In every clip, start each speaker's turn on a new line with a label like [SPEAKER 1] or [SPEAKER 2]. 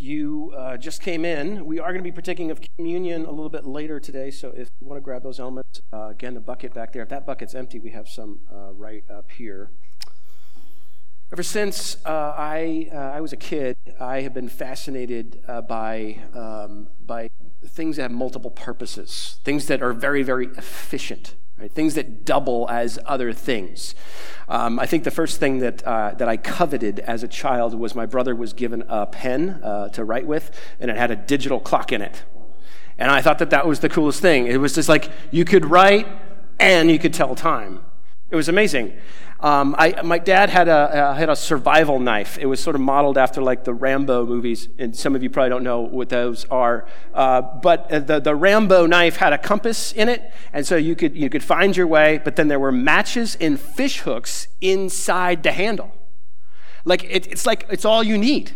[SPEAKER 1] you uh, just came in, we are going to be partaking of communion a little bit later today. So if you want to grab those elements, uh, again, the bucket back there. If that bucket's empty, we have some uh, right up here. Ever since uh, I, uh, I was a kid, I have been fascinated uh, by, um, by things that have multiple purposes, things that are very, very efficient. Right? Things that double as other things. Um, I think the first thing that, uh, that I coveted as a child was my brother was given a pen uh, to write with, and it had a digital clock in it. And I thought that that was the coolest thing. It was just like you could write and you could tell time. It was amazing. Um, I, my dad had a, uh, had a survival knife. It was sort of modeled after like the Rambo movies, and some of you probably don't know what those are. Uh, but uh, the, the Rambo knife had a compass in it, and so you could, you could find your way, but then there were matches and fish hooks inside the handle. Like it, it's like it's all you need,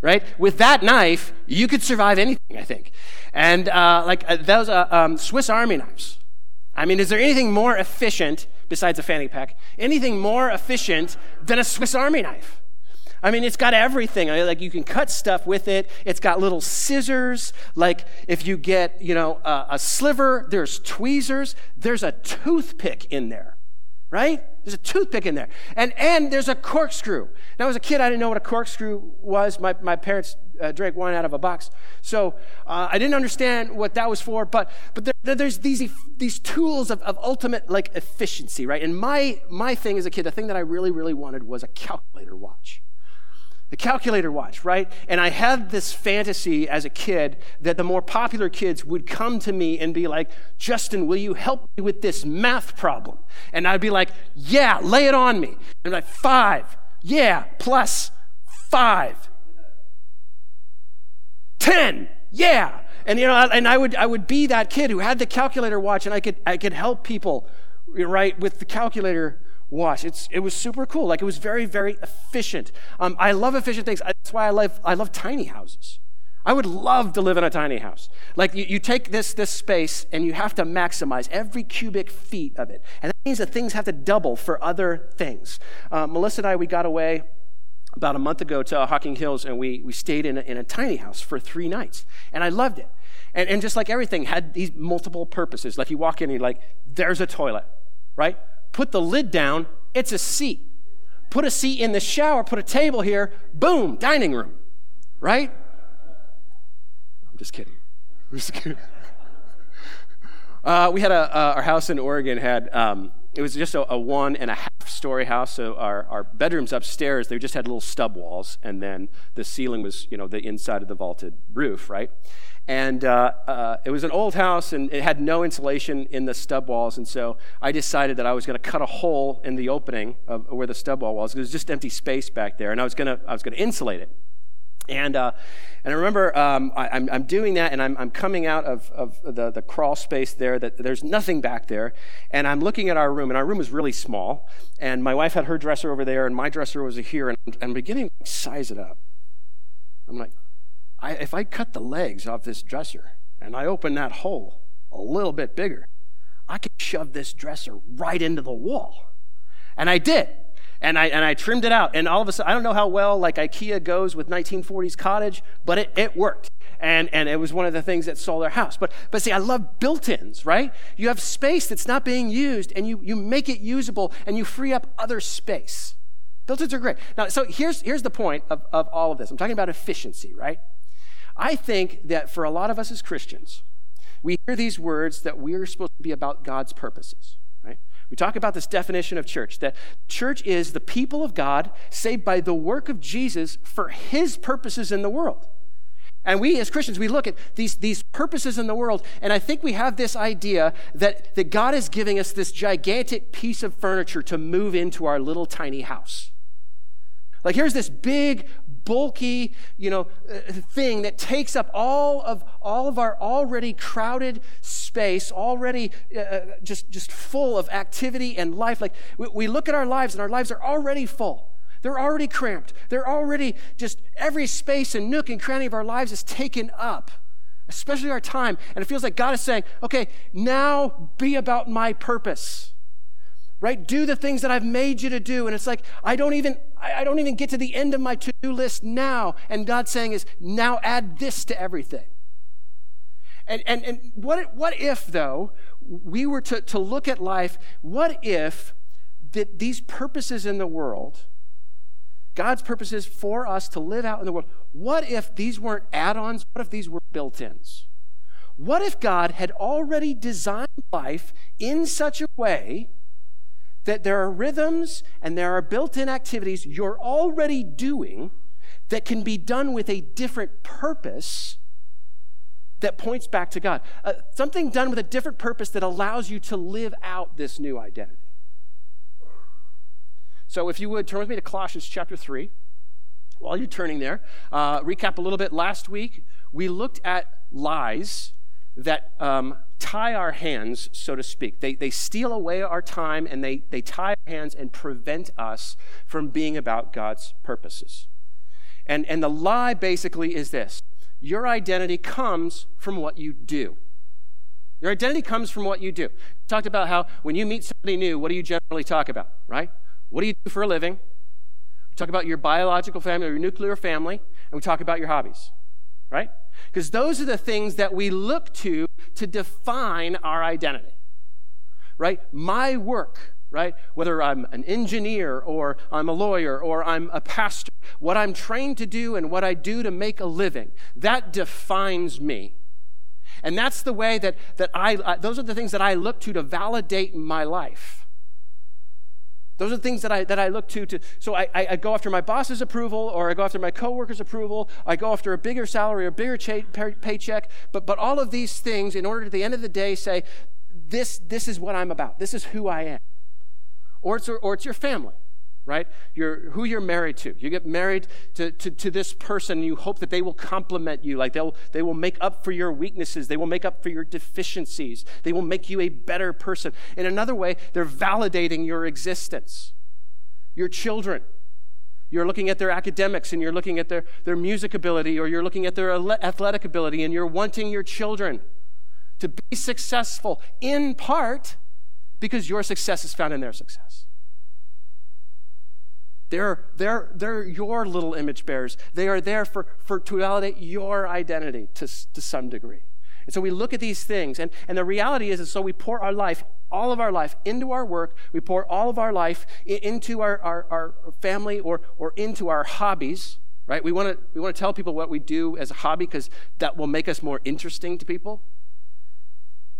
[SPEAKER 1] right? With that knife, you could survive anything, I think. And uh, like uh, those uh, um, Swiss Army knives. I mean, is there anything more efficient besides a fanny pack, anything more efficient than a Swiss Army knife. I mean, it's got everything. Like you can cut stuff with it. It's got little scissors. Like if you get, you know, a, a sliver, there's tweezers. There's a toothpick in there, right? There's a toothpick in there. And, and there's a corkscrew. Now, as a kid, I didn't know what a corkscrew was. My, my parents uh, drank wine out of a box. So uh, I didn't understand what that was for, but, but there, there's these, these tools of, of ultimate like efficiency, right? And my, my thing as a kid, the thing that I really, really wanted was a calculator watch. The calculator watch, right? And I had this fantasy as a kid that the more popular kids would come to me and be like, Justin, will you help me with this math problem? And I'd be like, yeah, lay it on me. And like, five, yeah, plus five. 10 yeah and you know and i would i would be that kid who had the calculator watch and i could i could help people right with the calculator watch it's it was super cool like it was very very efficient um, i love efficient things that's why i love i love tiny houses i would love to live in a tiny house like you, you take this this space and you have to maximize every cubic feet of it and that means that things have to double for other things uh, melissa and i we got away about a month ago to Hocking Hills, and we, we stayed in a, in a tiny house for three nights. And I loved it. And, and just like everything, had these multiple purposes. Like you walk in and you're like, there's a toilet, right? Put the lid down, it's a seat. Put a seat in the shower, put a table here, boom, dining room, right? I'm just kidding. I'm just kidding. Uh, we had a, uh, our house in Oregon had, um, it was just a, a, one and a half story house. So our, our bedrooms upstairs, they just had little stub walls. And then the ceiling was, you know, the inside of the vaulted roof, right? And uh, uh, it was an old house and it had no insulation in the stub walls. And so I decided that I was going to cut a hole in the opening of where the stub wall was. It was just empty space back there. And I was going to, I was going to insulate it. And, uh, and I remember um, I, am I'm, I'm doing that, and I'm, I'm coming out of, of the, the crawl space there. That there's nothing back there, and I'm looking at our room, and our room was really small. And my wife had her dresser over there, and my dresser was here, and I'm beginning to size it up. I'm like, I, if I cut the legs off this dresser and I open that hole a little bit bigger, I could shove this dresser right into the wall. And I did and I, and I trimmed it out. And all of a sudden, I don't know how well like IKEA goes with 1940s cottage, but it, it worked. And, and it was one of the things that sold our house. But, but see, I love built-ins, right? You have space that's not being used and you, you make it usable and you free up other space. Built-ins are great. Now, so here's, here's the point of, of all of this. I'm talking about efficiency, right? I think that for a lot of us as Christians, we hear these words that we're supposed to be about God's purposes. Right? We talk about this definition of church that church is the people of God saved by the work of Jesus for his purposes in the world. And we as Christians, we look at these, these purposes in the world, and I think we have this idea that, that God is giving us this gigantic piece of furniture to move into our little tiny house. Like here's this big, bulky, you know, uh, thing that takes up all of all of our already crowded space, already uh, uh, just, just full of activity and life. Like we, we look at our lives, and our lives are already full. They're already cramped. They're already just every space and nook and cranny of our lives is taken up, especially our time. And it feels like God is saying, okay, now be about my purpose. Right? Do the things that I've made you to do. And it's like, I don't even, I don't even get to the end of my to-do list now. And God's saying is, now add this to everything. And, and, and what, what if, though, we were to, to look at life, what if that these purposes in the world, God's purposes for us to live out in the world, what if these weren't add ons? What if these were built ins? What if God had already designed life in such a way that there are rhythms and there are built in activities you're already doing that can be done with a different purpose that points back to God? Uh, something done with a different purpose that allows you to live out this new identity. So, if you would turn with me to Colossians chapter 3. While you're turning there, uh, recap a little bit. Last week, we looked at lies that um, tie our hands, so to speak. They, they steal away our time and they, they tie our hands and prevent us from being about God's purposes. And, and the lie basically is this your identity comes from what you do. Your identity comes from what you do. We talked about how when you meet somebody new, what do you generally talk about, right? What do you do for a living? We talk about your biological family or your nuclear family, and we talk about your hobbies, right? Because those are the things that we look to to define our identity, right? My work, right? Whether I'm an engineer or I'm a lawyer or I'm a pastor, what I'm trained to do and what I do to make a living, that defines me. And that's the way that, that I, those are the things that I look to to validate my life. Those are the things that I, that I look to, to so I, I go after my boss's approval or I go after my coworker's approval. I go after a bigger salary or bigger cha- paycheck. But, but all of these things in order to, the end of the day, say, this, this is what I'm about. This is who I am. Or it's, or it's your family right? You're, who you're married to. You get married to, to, to this person, and you hope that they will complement you. Like they'll, they will make up for your weaknesses. They will make up for your deficiencies. They will make you a better person. In another way, they're validating your existence. Your children. You're looking at their academics and you're looking at their, their music ability or you're looking at their athletic ability and you're wanting your children to be successful in part because your success is found in their success. They're, they're, they're your little image bearers. They are there for, for, to validate your identity to, to some degree. And so we look at these things, and, and the reality is, is so we pour our life, all of our life, into our work. We pour all of our life into our, our, our family or, or into our hobbies, right? We want to we want to tell people what we do as a hobby because that will make us more interesting to people.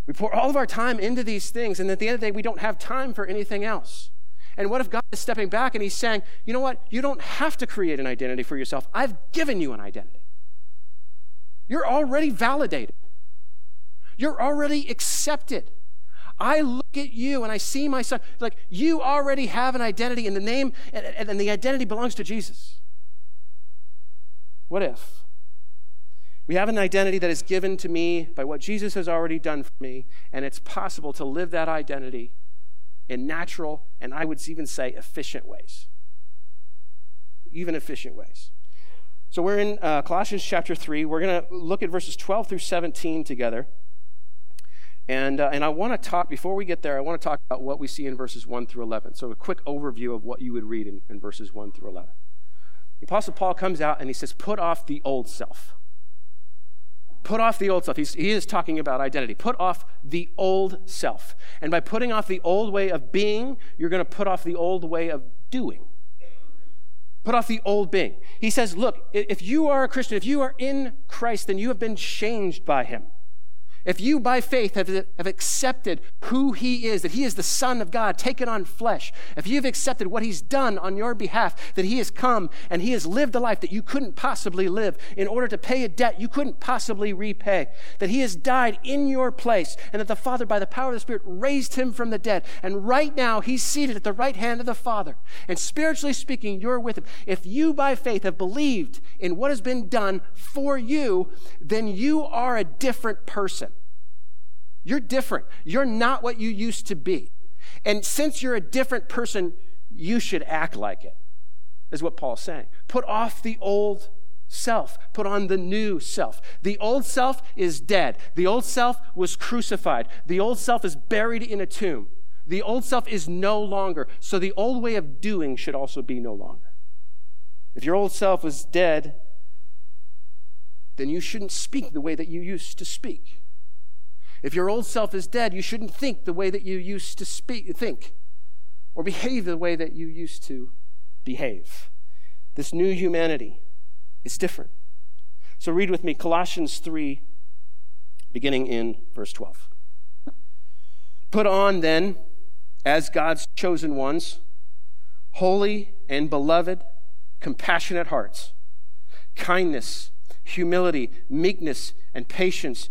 [SPEAKER 1] We pour all of our time into these things, and at the end of the day, we don't have time for anything else. And what if God is stepping back and He's saying, you know what? You don't have to create an identity for yourself. I've given you an identity. You're already validated, you're already accepted. I look at you and I see my son, like you already have an identity, and the name and, and the identity belongs to Jesus. What if? We have an identity that is given to me by what Jesus has already done for me, and it's possible to live that identity in natural and I would even say efficient ways. Even efficient ways. So we're in uh, Colossians chapter 3. We're going to look at verses 12 through 17 together. And, uh, and I want to talk, before we get there, I want to talk about what we see in verses 1 through 11. So, a quick overview of what you would read in, in verses 1 through 11. The Apostle Paul comes out and he says, Put off the old self. Put off the old self. He's, he is talking about identity. Put off the old self. And by putting off the old way of being, you're going to put off the old way of doing. Put off the old being. He says, Look, if you are a Christian, if you are in Christ, then you have been changed by him. If you by faith have, have accepted who he is, that he is the Son of God, taken on flesh, if you've accepted what he's done on your behalf, that he has come and he has lived a life that you couldn't possibly live in order to pay a debt you couldn't possibly repay, that he has died in your place, and that the Father, by the power of the Spirit, raised him from the dead. And right now, he's seated at the right hand of the Father. And spiritually speaking, you're with him. If you by faith have believed in what has been done for you, then you are a different person. You're different. You're not what you used to be. And since you're a different person, you should act like it, is what Paul's saying. Put off the old self, put on the new self. The old self is dead. The old self was crucified. The old self is buried in a tomb. The old self is no longer. So the old way of doing should also be no longer. If your old self is dead, then you shouldn't speak the way that you used to speak. If your old self is dead, you shouldn't think the way that you used to speak, think or behave the way that you used to behave. This new humanity is different. So read with me Colossians 3, beginning in verse 12. Put on then, as God's chosen ones, holy and beloved, compassionate hearts, kindness, humility, meekness, and patience,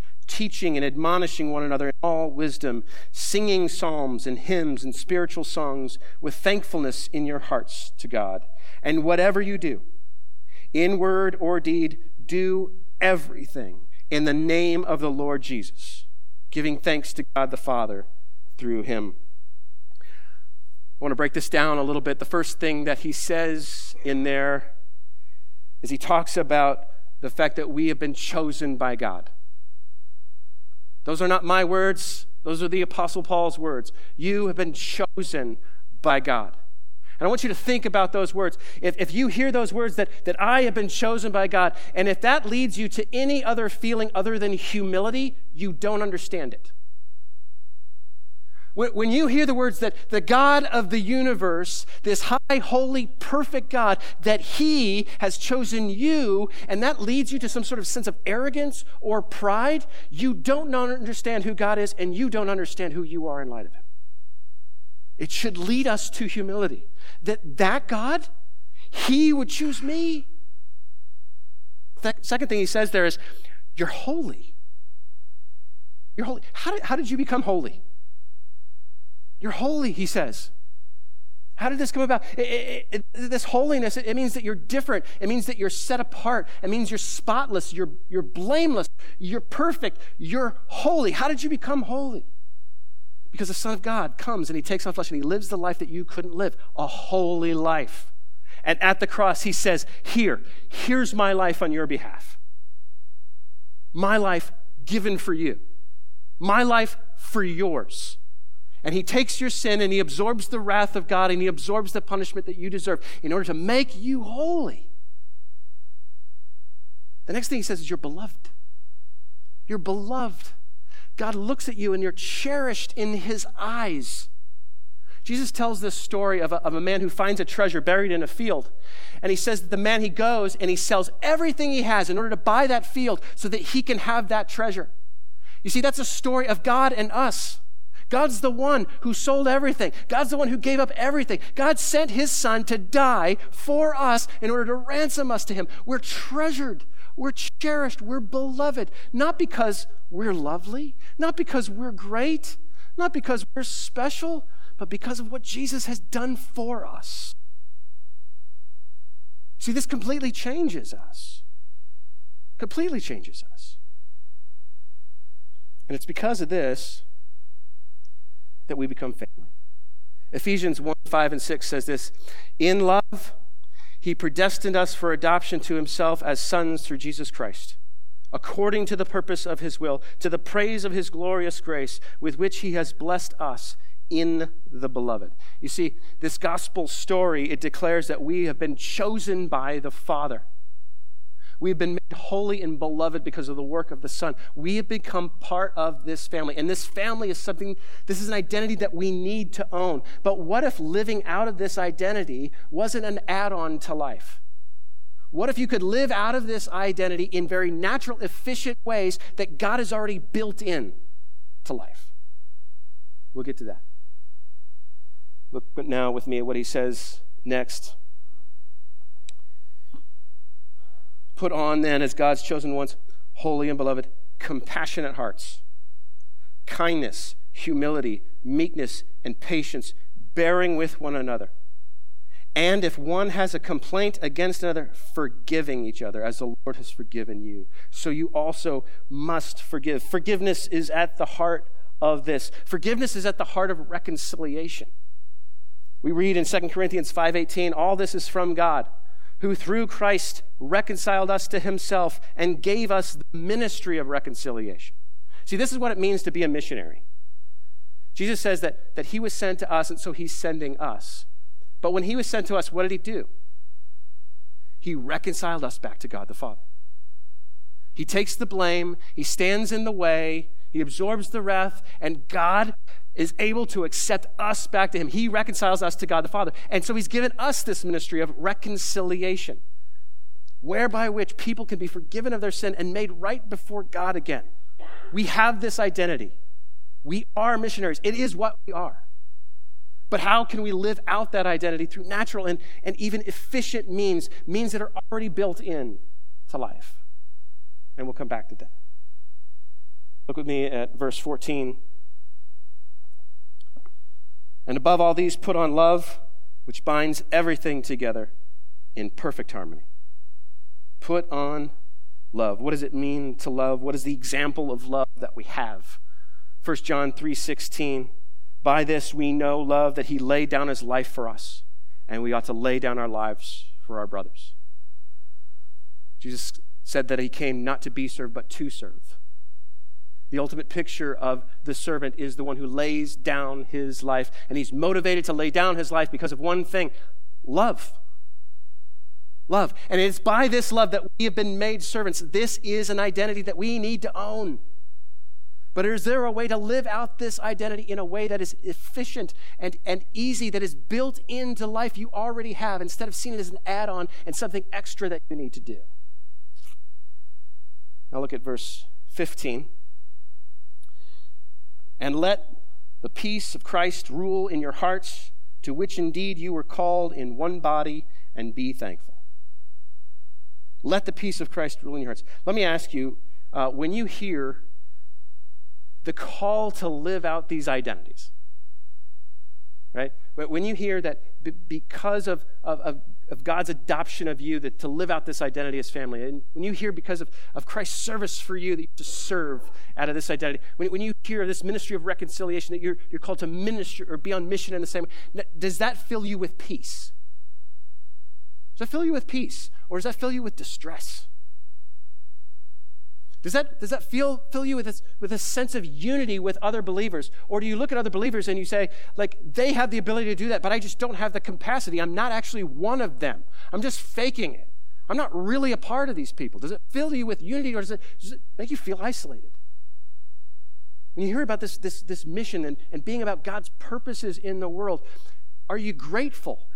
[SPEAKER 1] teaching and admonishing one another in all wisdom, singing psalms and hymns and spiritual songs with thankfulness in your hearts to God. And whatever you do, in word or deed, do everything in the name of the Lord Jesus, giving thanks to God the Father through him. I want to break this down a little bit. The first thing that he says in there is he talks about the fact that we have been chosen by God. Those are not my words, those are the Apostle Paul's words. You have been chosen by God. And I want you to think about those words. If, if you hear those words that, that I have been chosen by God, and if that leads you to any other feeling other than humility, you don't understand it. When you hear the words that the God of the universe, this high, holy, perfect God, that He has chosen you, and that leads you to some sort of sense of arrogance or pride, you don't understand who God is, and you don't understand who you are in light of Him. It should lead us to humility. That that God, He would choose me. The second thing He says there is, You're holy. You're holy. How did, how did you become holy? You're holy, he says. How did this come about? It, it, it, this holiness, it, means that you're different. It means that you're set apart. It means you're spotless. You're, you're blameless. You're perfect. You're holy. How did you become holy? Because the Son of God comes and he takes on flesh and he lives the life that you couldn't live a holy life. And at the cross, he says, Here, here's my life on your behalf. My life given for you. My life for yours. And he takes your sin and he absorbs the wrath of God and he absorbs the punishment that you deserve in order to make you holy. The next thing he says is, You're beloved. You're beloved. God looks at you and you're cherished in his eyes. Jesus tells this story of a, of a man who finds a treasure buried in a field. And he says that the man, he goes and he sells everything he has in order to buy that field so that he can have that treasure. You see, that's a story of God and us. God's the one who sold everything. God's the one who gave up everything. God sent his son to die for us in order to ransom us to him. We're treasured. We're cherished. We're beloved. Not because we're lovely, not because we're great, not because we're special, but because of what Jesus has done for us. See, this completely changes us. Completely changes us. And it's because of this that we become family. Ephesians 1 5 and 6 says this In love, he predestined us for adoption to himself as sons through Jesus Christ, according to the purpose of his will, to the praise of his glorious grace, with which he has blessed us in the beloved. You see, this gospel story, it declares that we have been chosen by the Father. We've been made holy and beloved because of the work of the Son. We have become part of this family. And this family is something, this is an identity that we need to own. But what if living out of this identity wasn't an add on to life? What if you could live out of this identity in very natural, efficient ways that God has already built in to life? We'll get to that. Look now with me at what he says next Put on then, as God's chosen ones, holy and beloved, compassionate hearts, kindness, humility, meekness, and patience, bearing with one another. And if one has a complaint against another, forgiving each other as the Lord has forgiven you. So you also must forgive. Forgiveness is at the heart of this. Forgiveness is at the heart of reconciliation. We read in 2 Corinthians 5:18, all this is from God, who through Christ reconciled us to himself and gave us the ministry of reconciliation. See, this is what it means to be a missionary. Jesus says that, that he was sent to us, and so he's sending us. But when he was sent to us, what did he do? He reconciled us back to God the Father. He takes the blame, he stands in the way, he absorbs the wrath, and God is able to accept us back to him. He reconciles us to God the Father. And so he's given us this ministry of reconciliation, whereby which people can be forgiven of their sin and made right before God again. We have this identity. We are missionaries. It is what we are. But how can we live out that identity through natural and, and even efficient means, means that are already built in to life? And we'll come back to that. Look with me at verse 14. And above all these, put on love, which binds everything together in perfect harmony. Put on love. What does it mean to love? What is the example of love that we have? 1 John 3:16 By this we know love that he laid down his life for us and we ought to lay down our lives for our brothers. Jesus said that he came not to be served but to serve. The ultimate picture of the servant is the one who lays down his life and he's motivated to lay down his life because of one thing, love. Love. And it's by this love that we have been made servants. This is an identity that we need to own. But is there a way to live out this identity in a way that is efficient and, and easy, that is built into life you already have, instead of seeing it as an add on and something extra that you need to do? Now look at verse 15. And let the peace of Christ rule in your hearts, to which indeed you were called in one body, and be thankful. Let the peace of Christ rule in your hearts. Let me ask you uh, when you hear the call to live out these identities. Right? When you hear that because of, of, of, God's adoption of you, that to live out this identity as family, and when you hear because of, of Christ's service for you that you to serve out of this identity, when, when you hear this ministry of reconciliation, that you're, you're called to minister or be on mission in the same way, does that fill you with peace? Does that fill you with peace? Or does that fill you with distress? Does that, does that feel, fill you with, this, with a sense of unity with other believers? Or do you look at other believers and you say, like, they have the ability to do that, but I just don't have the capacity. I'm not actually one of them. I'm just faking it. I'm not really a part of these people. Does it fill you with unity or does it, does it make you feel isolated? When you hear about this, this, this mission and, and being about God's purposes in the world, are you grateful?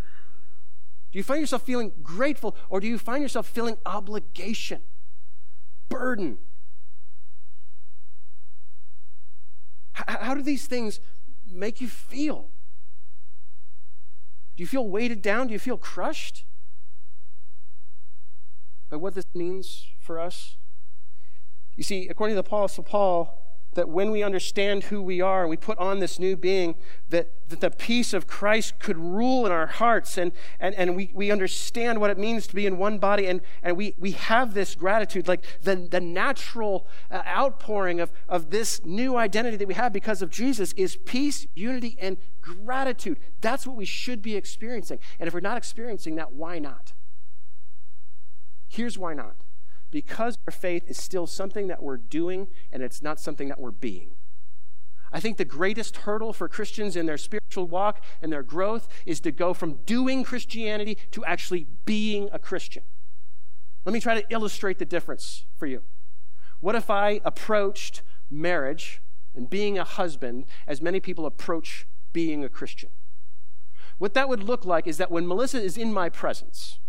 [SPEAKER 1] Do you find yourself feeling grateful or do you find yourself feeling obligation, burden? How do these things make you feel? Do you feel weighted down? Do you feel crushed by what this means for us? You see, according to the Apostle Paul, that when we understand who we are and we put on this new being, that, that the peace of Christ could rule in our hearts and, and, and we, we understand what it means to be in one body and, and we, we have this gratitude, like the, the natural uh, outpouring of, of this new identity that we have because of Jesus is peace, unity, and gratitude. That's what we should be experiencing. And if we're not experiencing that, why not? Here's why not because our faith is still something that we're doing and it's not something that we're being. I think the greatest hurdle for Christians in their spiritual walk and their growth is to go from doing Christianity to actually being a Christian. Let me try to illustrate the difference for you. What if I approached marriage and being a husband as many people approach being a Christian? What that would look like is that when Melissa is in my presence,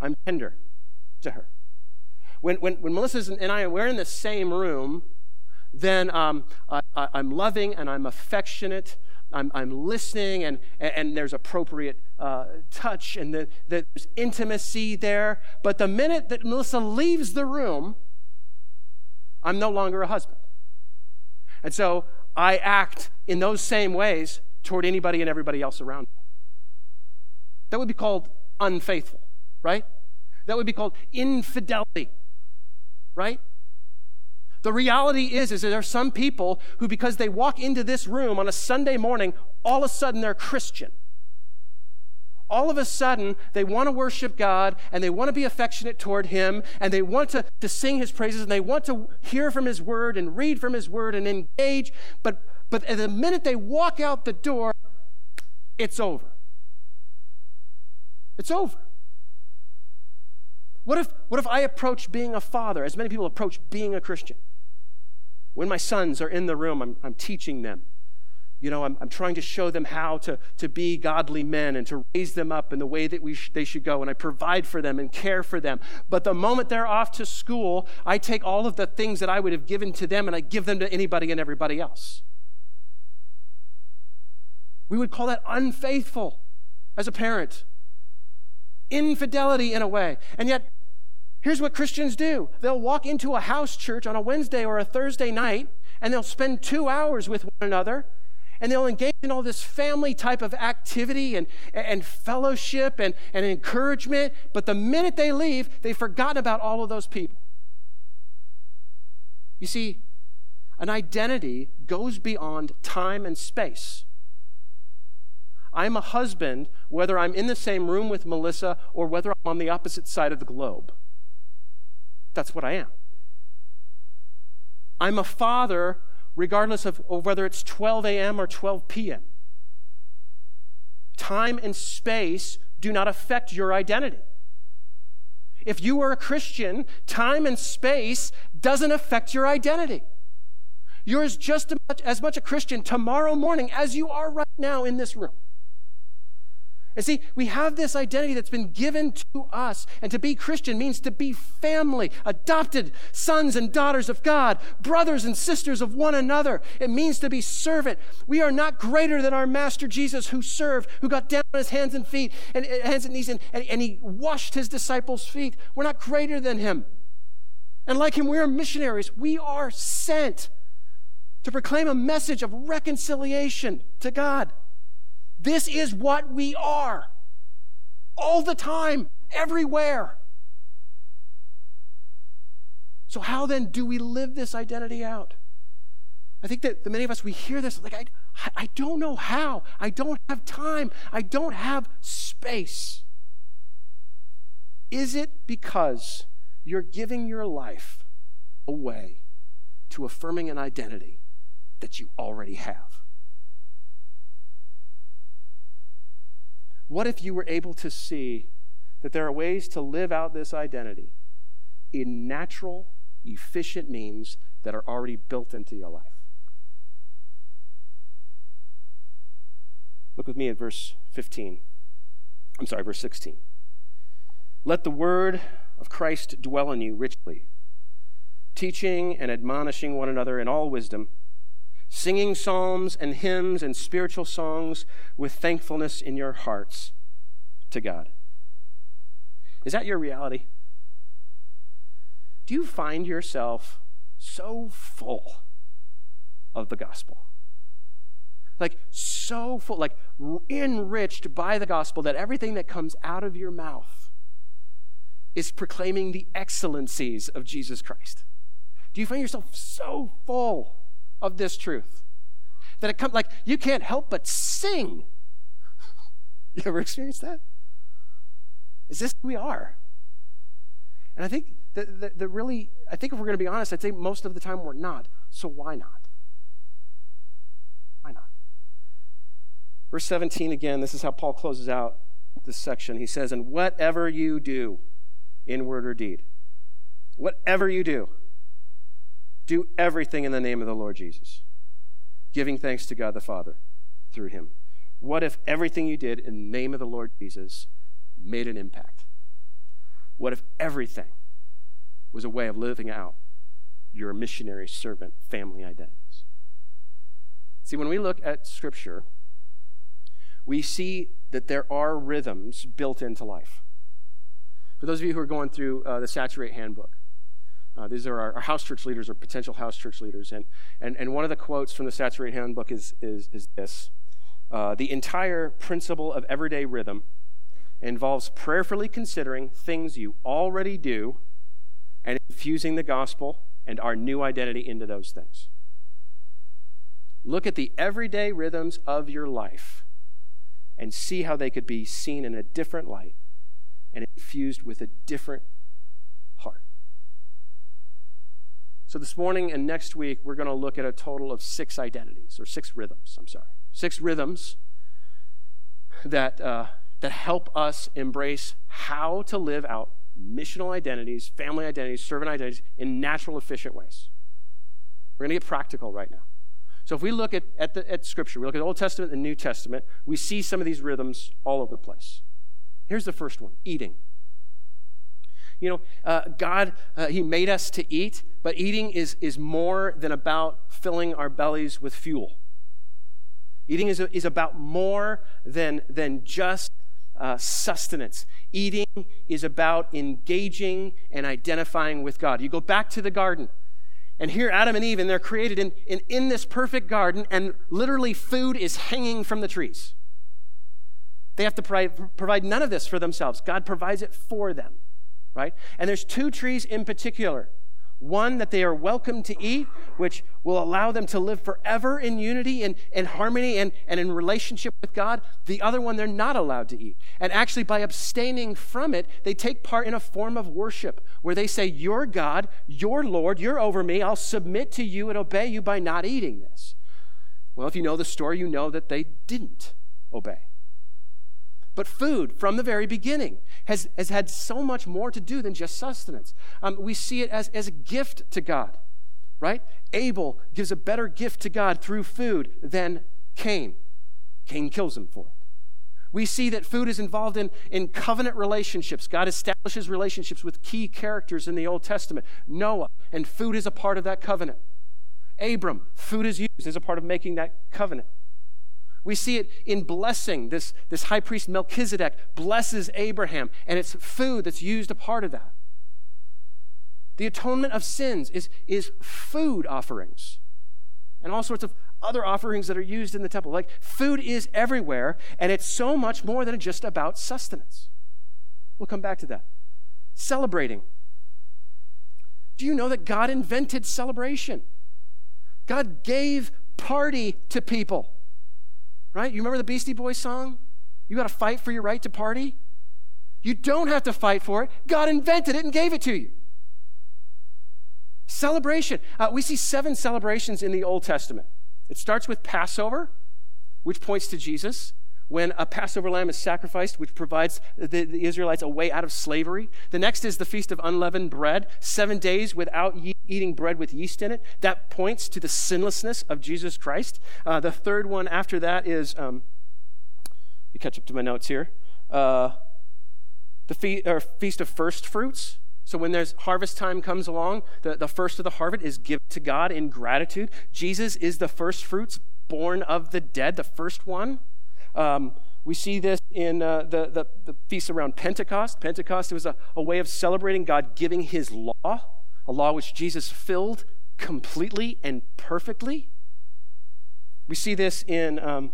[SPEAKER 1] I'm tender to her when, when, when Melissa and I, we're in the same room, then um, I, am loving and I'm affectionate. I'm, I'm listening and, and there's appropriate uh, touch and the, the, there's intimacy there. But the minute that Melissa leaves the room, I'm no longer a husband. And so I act in those same ways toward anybody and everybody else around me. That would be called unfaithful, right? That would be called infidelity, right? The reality is, is that there are some people who, because they walk into this room on a Sunday morning, all of a sudden they're Christian. All of a sudden, they want to worship God and they want to be affectionate toward Him and they want to, to sing His praises and they want to hear from His Word and read from His Word and engage. But, but the minute they walk out the door, it's over. It's over. What if, what if I approach being a father as many people approach being a Christian? When my sons are in the room, I'm, I'm teaching them. You know, I'm, I'm trying to show them how to, to be godly men and to raise them up in the way that we sh- they should go. And I provide for them and care for them. But the moment they're off to school, I take all of the things that I would have given to them and I give them to anybody and everybody else. We would call that unfaithful as a parent, infidelity in a way. And yet, here's what Christians do they'll walk into a house church on a Wednesday or a Thursday night and they'll spend two hours with one another and they'll engage in all this family type of activity and, and fellowship and, and encouragement. But the minute they leave, they've forgotten about all of those people. You see, an identity goes beyond time and space. I'm a husband whether I'm in the same room with Melissa or whether I'm on the opposite side of the globe. That's what I am. I'm a father regardless of, whether it's 12 a.m. or 12 p.m. Time and space do not affect your identity. If you are a Christian, time and space doesn't affect your identity. You're as just as much a Christian tomorrow morning as you are right now in this room. And see, we have this identity that's been given to us. And to be Christian means to be family, adopted sons and daughters of God, brothers and sisters of one another. It means to be servant. We are not greater than our Master Jesus who served, who got down on his hands and feet and hands and knees and, and, and he washed his disciples' feet. We're not greater than him. And like him, we are missionaries. We are sent to proclaim a message of reconciliation to God. This is what we are. All the time, everywhere. So, how then do we live this identity out? I think that the many of us, we hear this like, I, I don't know how. I don't have time. I don't have space. Is it because you're giving your life away to affirming an identity that you already have? What if you were able to see that there are ways to live out this identity in natural, efficient means that are already built into your life? Look with me at verse 15. I'm sorry, verse 16. Let the word of Christ dwell in you richly, teaching and admonishing one another in all wisdom singing psalms and hymns and spiritual songs with thankfulness in your hearts to God. Is that your reality? Do you find yourself so full of the gospel? Like, so full, like enriched by the gospel that everything that comes out of your mouth is proclaiming the excellencies of Jesus Christ? Do you find yourself so full of this truth. That it comes like you can't help but sing. You ever experienced that? Is this who we are? And I think that, that, that really, I think if we're going to be honest, I'd say most of the time we're not. So why not? Why not? Verse 17 again, this is how Paul closes out this section. He says, And whatever you do, in word or deed, whatever you do, do everything in the name of the Lord Jesus, giving thanks to God the Father through him. What if everything you did in the name of the Lord Jesus made an impact? What if everything was a way of living out your missionary servant family identities? See, when we look at Scripture, we see that there are rhythms built into life. For those of you who are going through uh, the Saturate Handbook, uh, these are our, our, house church leaders or potential house church leaders. And, and, and one of the quotes from the Saturate Handbook is, is, is this uh, The entire principle of everyday rhythm involves prayerfully considering things you already do and infusing the gospel and our new identity into those things. Look at the everyday rhythms of your life and see how they could be seen in a different light and infused with a different heart. So, this morning and next week, we're going to look at a total of six identities, or six rhythms, I'm sorry. Six rhythms that, uh, that help us embrace how to live out missional identities, family identities, servant identities in natural, efficient ways. We're going to get practical right now. So if we look at, at, the, at Scripture, we look at the Old Testament and the New Testament, we see some of these rhythms all over the place. Here's the first one eating. You know, uh, God, uh, He made us to eat, but eating is, is more than about filling our bellies with fuel. Eating is, is about more than, than just uh, sustenance. Eating is about engaging and identifying with God. You go back to the garden, and here Adam and Eve, and they're created in, in, in this perfect garden, and literally food is hanging from the trees. They have to provide, provide none of this for themselves. God provides it for them, right? And there's two trees in particular one that they are welcome to eat, which will allow them to live forever in unity and, and harmony and, and in relationship with God. The other one they're not allowed to eat. And actually, by abstaining from it, they take part in a form of worship where they say, You're God, you're Lord, you're over me, I'll submit to you and obey you by not eating this. Well, if you know the story, you know that they didn't obey. But food, from the very beginning, has, has had so much more to do than just sustenance. Um, we see it as, as a gift to God, right? Abel gives a better gift to God through food than Cain. Cain kills him for it. We see that food is involved in, in covenant relationships. God establishes relationships with key characters in the Old Testament. Noah, and food is a part of that covenant. Abram, food is used as a part of making that covenant. We see it in blessing. This, this high priest Melchizedek blesses Abraham, and it's food that's used a part of that. The atonement of sins is, is food offerings and all sorts of other offerings that are used in the temple. Like food is everywhere, and it's so much more than just about sustenance. We'll come back to that. Celebrating. Do you know that God invented celebration? God gave party to people. Right? You remember the Beastie Boys song? You got to fight for your right to party? You don't have to fight for it. God invented it and gave it to you. Celebration. Uh, we see seven celebrations in the Old Testament. It starts with Passover, which points to Jesus when a Passover lamb is sacrificed, which provides the, the, Israelites a way out of slavery. The next is the Feast of Unleavened Bread, seven days without ye- eating bread with yeast in it. That points to the sinlessness of Jesus Christ. Uh, the third one after that is, um, let me catch up to my notes here, uh, the fe- Feast of First Fruits. So when there's harvest time comes along, the, the first of the harvest is given to God in gratitude. Jesus is the first fruits born of the dead, the first one. Um, we see this in uh, the, the, the feast around Pentecost. Pentecost was a, a way of celebrating God giving his law, a law which Jesus filled completely and perfectly. We see this in um,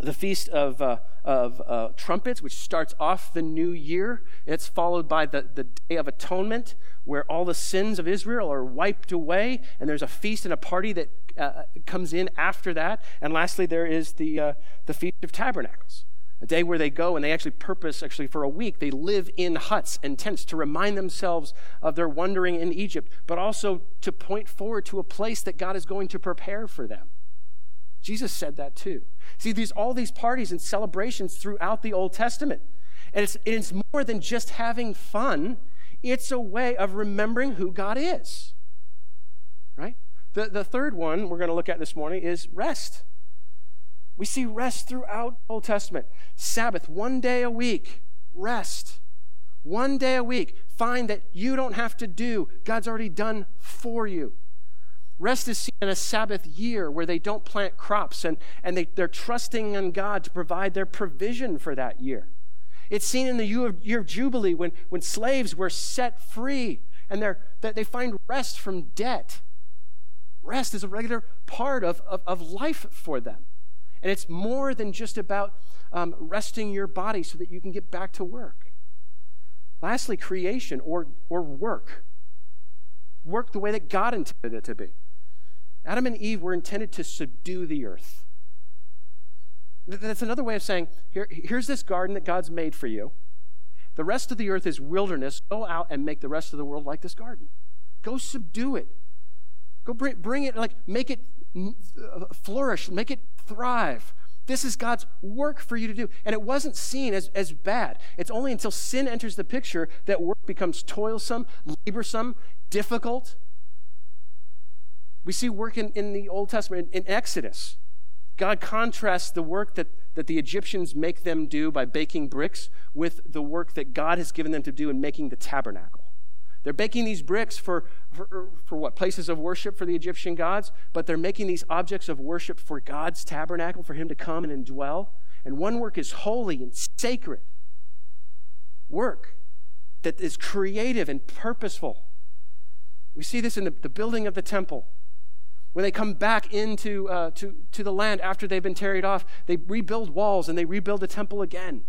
[SPEAKER 1] the Feast of, uh, of uh, Trumpets, which starts off the new year. It's followed by the, the Day of Atonement, where all the sins of Israel are wiped away, and there's a feast and a party that uh, comes in after that. And lastly, there is the, uh, the Feast of Tabernacles, a day where they go and they actually purpose, actually, for a week, they live in huts and tents to remind themselves of their wandering in Egypt, but also to point forward to a place that God is going to prepare for them. Jesus said that too. See, there's all these parties and celebrations throughout the Old Testament. And it's, it's more than just having fun, it's a way of remembering who God is. The, the third one we're going to look at this morning is rest. We see rest throughout the Old Testament. Sabbath, one day a week, rest. One day a week. Find that you don't have to do, God's already done for you. Rest is seen in a Sabbath year where they don't plant crops and, and they, they're trusting in God to provide their provision for that year. It's seen in the year of, year of Jubilee when, when slaves were set free and they're, that they find rest from debt. Rest is a regular part of, of, of life for them. And it's more than just about um, resting your body so that you can get back to work. Lastly, creation or, or work. Work the way that God intended it to be. Adam and Eve were intended to subdue the earth. That's another way of saying here, here's this garden that God's made for you. The rest of the earth is wilderness. Go out and make the rest of the world like this garden. Go subdue it. Go bring, bring it, like, make it mm, uh, flourish, make it thrive. This is God's work for you to do. And it wasn't seen as, as bad. It's only until sin enters the picture that work becomes toilsome, laborsome, difficult. We see work in, in the Old Testament, in, in Exodus. God contrasts the work that, that the Egyptians make them do by baking bricks with the work that God has given them to do in making the tabernacle. They're baking these bricks for, for, for, what? Places of worship for the Egyptian gods, but they're making these objects of worship for God's tabernacle, for Him to come and indwell. And one work is holy and sacred. Work that is creative and purposeful. We see this in the, the building of the temple. When they come back into uh, to, to the land after they've been carried off, they rebuild walls and they rebuild the temple again.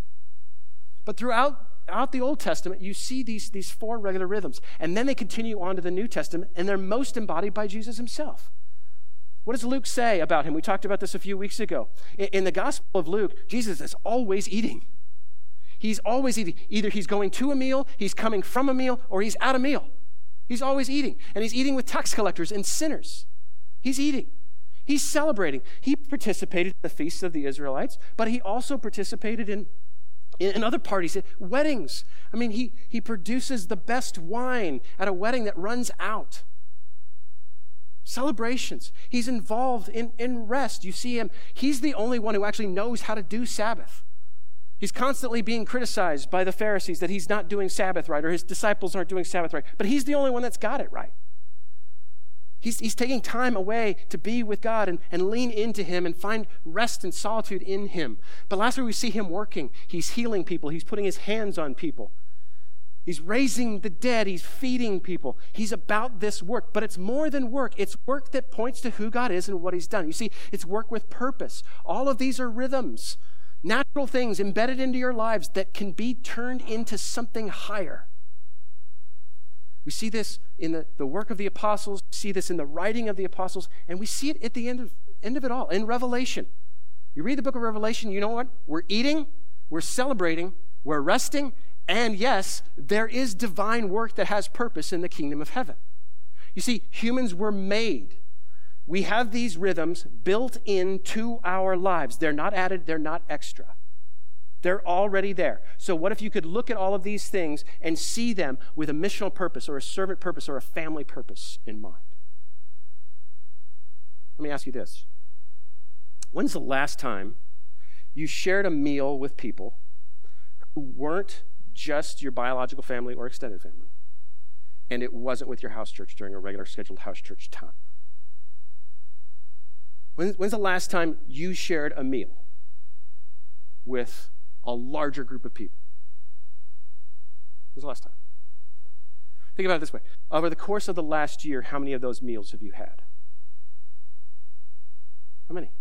[SPEAKER 1] But throughout, throughout the Old Testament, you see these, these four regular rhythms. And then they continue on to the New Testament, and they're most embodied by Jesus himself. What does Luke say about him? We talked about this a few weeks ago. In, in the Gospel of Luke, Jesus is always eating. He's always eating. Either he's going to a meal, he's coming from a meal, or he's at a meal. He's always eating. And he's eating with tax collectors and sinners. He's eating. He's celebrating. He participated in the feasts of the Israelites, but he also participated in, in other parties, weddings. I mean, he, he produces the best wine at a wedding that runs out. Celebrations. He's involved in, in rest. You see him, he's the only one who actually knows how to do Sabbath. He's constantly being criticized by the Pharisees that he's not doing Sabbath right or his disciples aren't doing Sabbath right, but he's the only one that's got it right. He's, he's taking time away to be with God and, and lean into Him and find rest and solitude in Him. But lastly, we see Him working. He's healing people, He's putting His hands on people. He's raising the dead. He's feeding people. He's about this work. But it's more than work. It's work that points to who God is and what He's done. You see, it's work with purpose. All of these are rhythms, natural things embedded into your lives that can be turned into something higher. We see this in the, the work of the apostles, we see this in the writing of the apostles, and we see it at the end of, end of it all, in Revelation. You read the book of Revelation, you know what? We're eating, we're celebrating, we're resting, and yes, there is divine work that has purpose in the kingdom of heaven. You see, humans were made. We have these rhythms built into our lives. They're not added, they're not extra. They're already there. So, what if you could look at all of these things and see them with a missional purpose or a servant purpose or a family purpose in mind? Let me ask you this When's the last time you shared a meal with people who weren't just your biological family or extended family, and it wasn't with your house church during a regular scheduled house church time? when's the last time you shared a meal with a larger group of people. When was the last time? Think about it this way. Over the course of the last year, how many of those meals have you had? How many?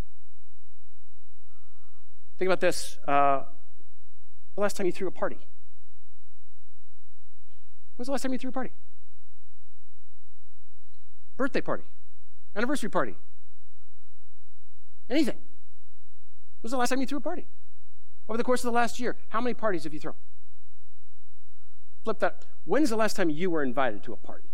[SPEAKER 1] Think about this. Uh, the last time you threw a party? When was the last time you threw a party? Birthday party? Anniversary party? Anything? When was the last time you threw a party? Over the course of the last year, how many parties have you thrown? Flip that. When's the last time you were invited to a party?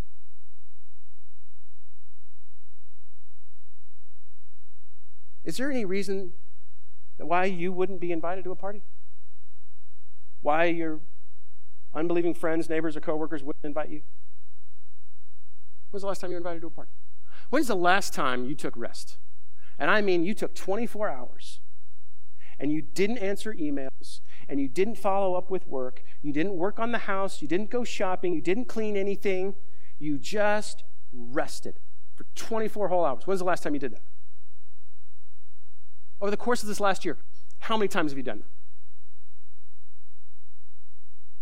[SPEAKER 1] Is there any reason why you wouldn't be invited to a party? Why your unbelieving friends, neighbors, or coworkers wouldn't invite you? When's the last time you were invited to a party? When's the last time you took rest? And I mean, you took 24 hours and you didn't answer emails and you didn't follow up with work, you didn't work on the house, you didn't go shopping, you didn't clean anything, you just rested for 24 whole hours. When's the last time you did that? Over the course of this last year, how many times have you done that?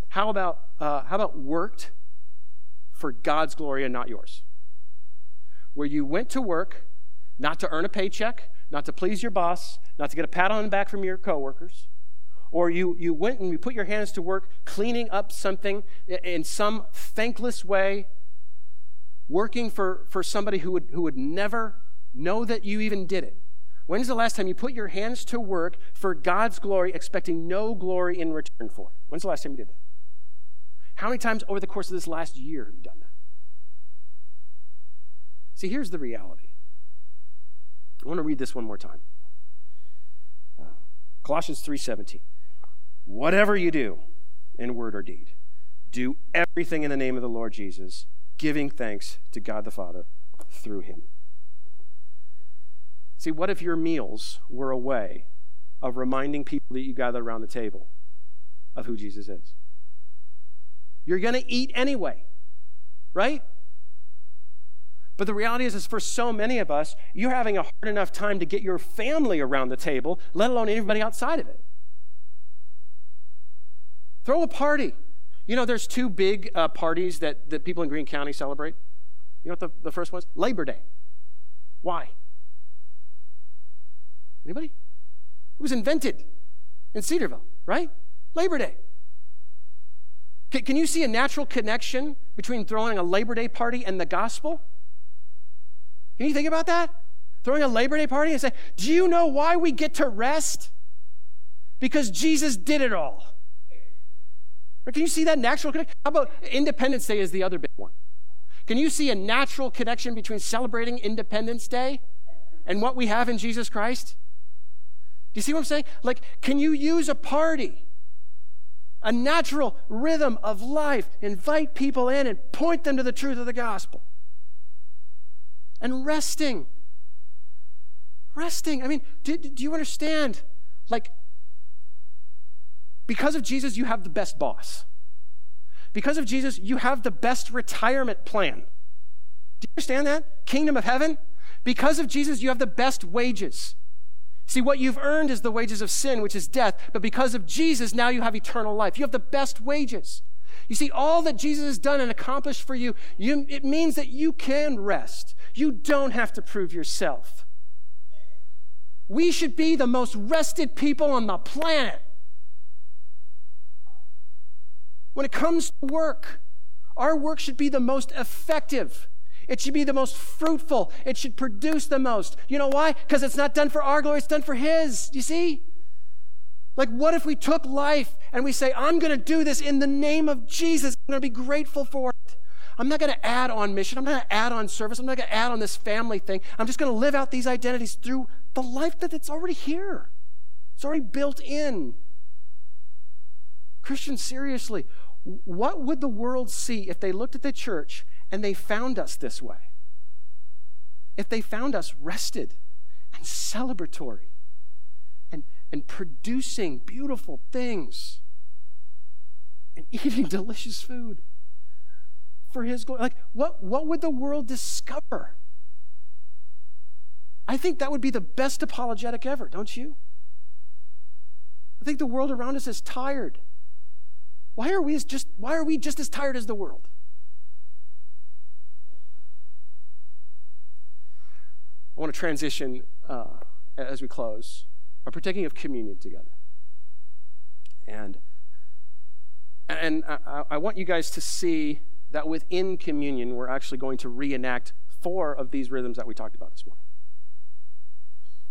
[SPEAKER 1] How about, uh, how about worked for God's glory and not yours? Where you went to work not to earn a paycheck, not to please your boss, not to get a pat on the back from your coworkers, or you, you went and you put your hands to work cleaning up something in some thankless way, working for, for somebody who would, who would never know that you even did it. When's the last time you put your hands to work for God's glory, expecting no glory in return for it? When's the last time you did that? How many times over the course of this last year have you done that? See, here's the reality. I want to read this one more time. Uh, Colossians 3:17. Whatever you do in word or deed, do everything in the name of the Lord Jesus, giving thanks to God the Father through him. See, what if your meals were a way of reminding people that you gather around the table of who Jesus is? You're going to eat anyway, right? But the reality is, is for so many of us, you're having a hard enough time to get your family around the table, let alone anybody outside of it. Throw a party. You know, there's two big uh, parties that, that people in Greene County celebrate. You know what the, the first one is? Labor Day. Why? Anybody? It was invented in Cedarville, right? Labor Day. Can you see a natural connection between throwing a Labor Day party and the gospel? Can you think about that? Throwing a Labor Day party and say, Do you know why we get to rest? Because Jesus did it all. Or can you see that natural connection? How about Independence Day is the other big one? Can you see a natural connection between celebrating Independence Day and what we have in Jesus Christ? Do you see what I'm saying? Like, can you use a party, a natural rhythm of life, invite people in and point them to the truth of the gospel? And resting. Resting. I mean, do, do you understand? Like, because of Jesus, you have the best boss. Because of Jesus, you have the best retirement plan. Do you understand that? Kingdom of heaven. Because of Jesus, you have the best wages. See, what you've earned is the wages of sin, which is death. But because of Jesus, now you have eternal life. You have the best wages. You see, all that Jesus has done and accomplished for you, you it means that you can rest. You don't have to prove yourself. We should be the most rested people on the planet. When it comes to work, our work should be the most effective. It should be the most fruitful. It should produce the most. You know why? Because it's not done for our glory, it's done for His. You see? Like, what if we took life and we say, I'm going to do this in the name of Jesus? I'm going to be grateful for it. I'm not going to add on mission. I'm not going to add on service. I'm not going to add on this family thing. I'm just going to live out these identities through the life that it's already here. It's already built in. Christians, seriously, what would the world see if they looked at the church and they found us this way? If they found us rested and celebratory and, producing beautiful things and eating delicious food for His glory, like what, what would the world discover? I think that would be the best apologetic ever, don't you? I think the world around us is tired why are we just why are we just as tired as the world? I want to transition uh, as we close by partaking of communion together. And and I, I want you guys to see that within communion, we're actually going to reenact four of these rhythms that we talked about this morning.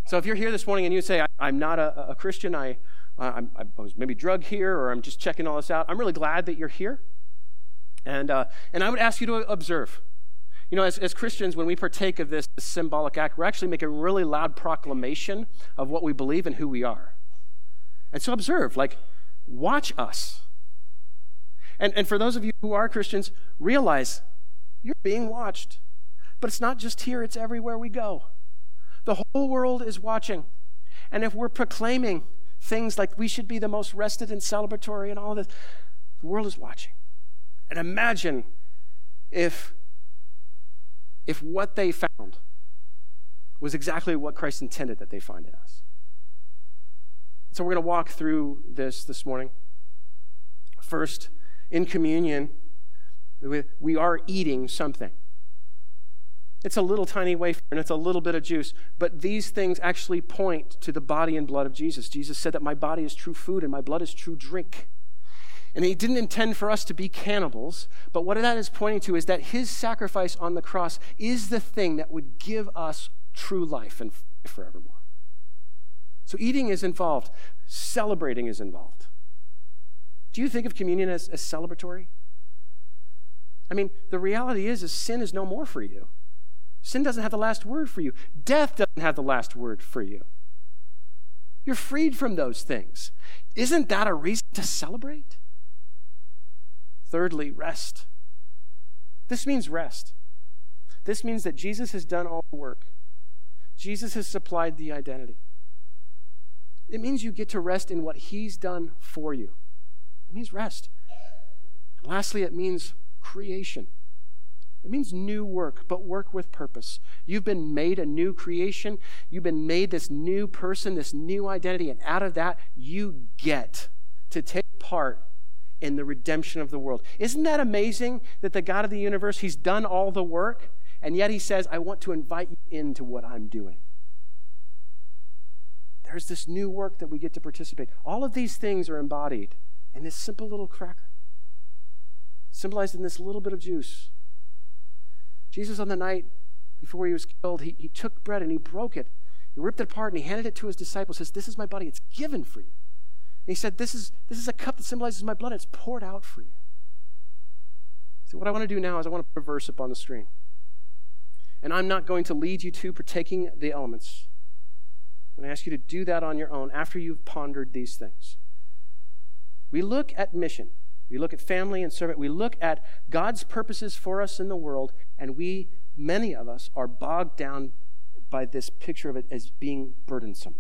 [SPEAKER 1] So if you're here this morning and you say, I, am not a, a Christian, I, I, I was maybe drug here or I'm just checking all this out. I'm really glad that you're here. And, uh, and I would ask you to observe. You know, as, as Christians, when we partake of this, symbolic act, we're actually making a really loud proclamation of what we believe and who we are. And so observe, like, watch us. And, and for those of you who are Christians, realize you're being watched. But it's not just here, it's everywhere we go. The whole world is watching. And if we're proclaiming things like we should be the most rested and celebratory and all this. The world is watching. And imagine if, if what they found was exactly what Christ intended that they find in us. So we're going to walk through this this morning. First, in communion, we are eating something. It's a little tiny wafer and it's a little bit of juice, but these things actually point to the body and blood of Jesus. Jesus said that my body is true food and my blood is true drink. And he didn't intend for us to be cannibals, but what that is pointing to is that his sacrifice on the cross is the thing that would give us true life and forevermore. So eating is involved, celebrating is involved. Do you think of communion as, as celebratory? I mean, the reality is, is sin is no more for you. Sin doesn't have the last word for you. Death doesn't have the last word for you. You're freed from those things. Isn't that a reason to celebrate? Thirdly, rest. This means rest. This means that Jesus has done all the work. Jesus has supplied the identity. It means you get to rest in what he's done for you. It means rest. And lastly, it means creation. It means new work, but work with purpose. You've been made a new creation. You've been made this new person, this new identity, and out of that, you get to take part in the redemption of the world. Isn't that amazing that the God of the universe, He's done all the work, and yet He says, I want to invite you into what I'm doing? There's this new work that we get to participate. All of these things are embodied in this simple little cracker, symbolized in this little bit of juice. Jesus, on the night before he was killed, he, he took bread and he broke it. He ripped it apart and he handed it to his disciples. Says, "This is my body. It's given for you." He said, "This is this is a cup that symbolizes my blood. It's poured out for you." So what I want to do now is I want to put a verse up on the screen, and I'm not going to lead you to partaking the elements. I'm going to ask you to do that on your own after you've pondered these things. We look at mission. We look at family and servant. We look at God's purposes for us in the world, and we, many of us, are bogged down by this picture of it as being burdensome.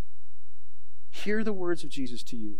[SPEAKER 1] Hear the words of Jesus to you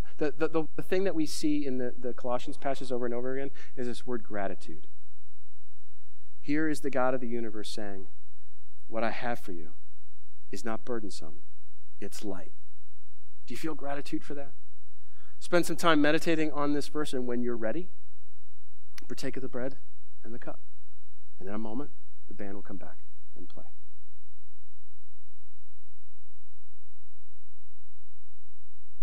[SPEAKER 1] the, the, the, thing that we see in the, the Colossians passage over and over again is this word gratitude. Here is the God of the universe saying, What I have for you is not burdensome, it's light. Do you feel gratitude for that? Spend some time meditating on this verse, and when you're ready, partake of the bread and the cup. And in a moment, the band will come back and play.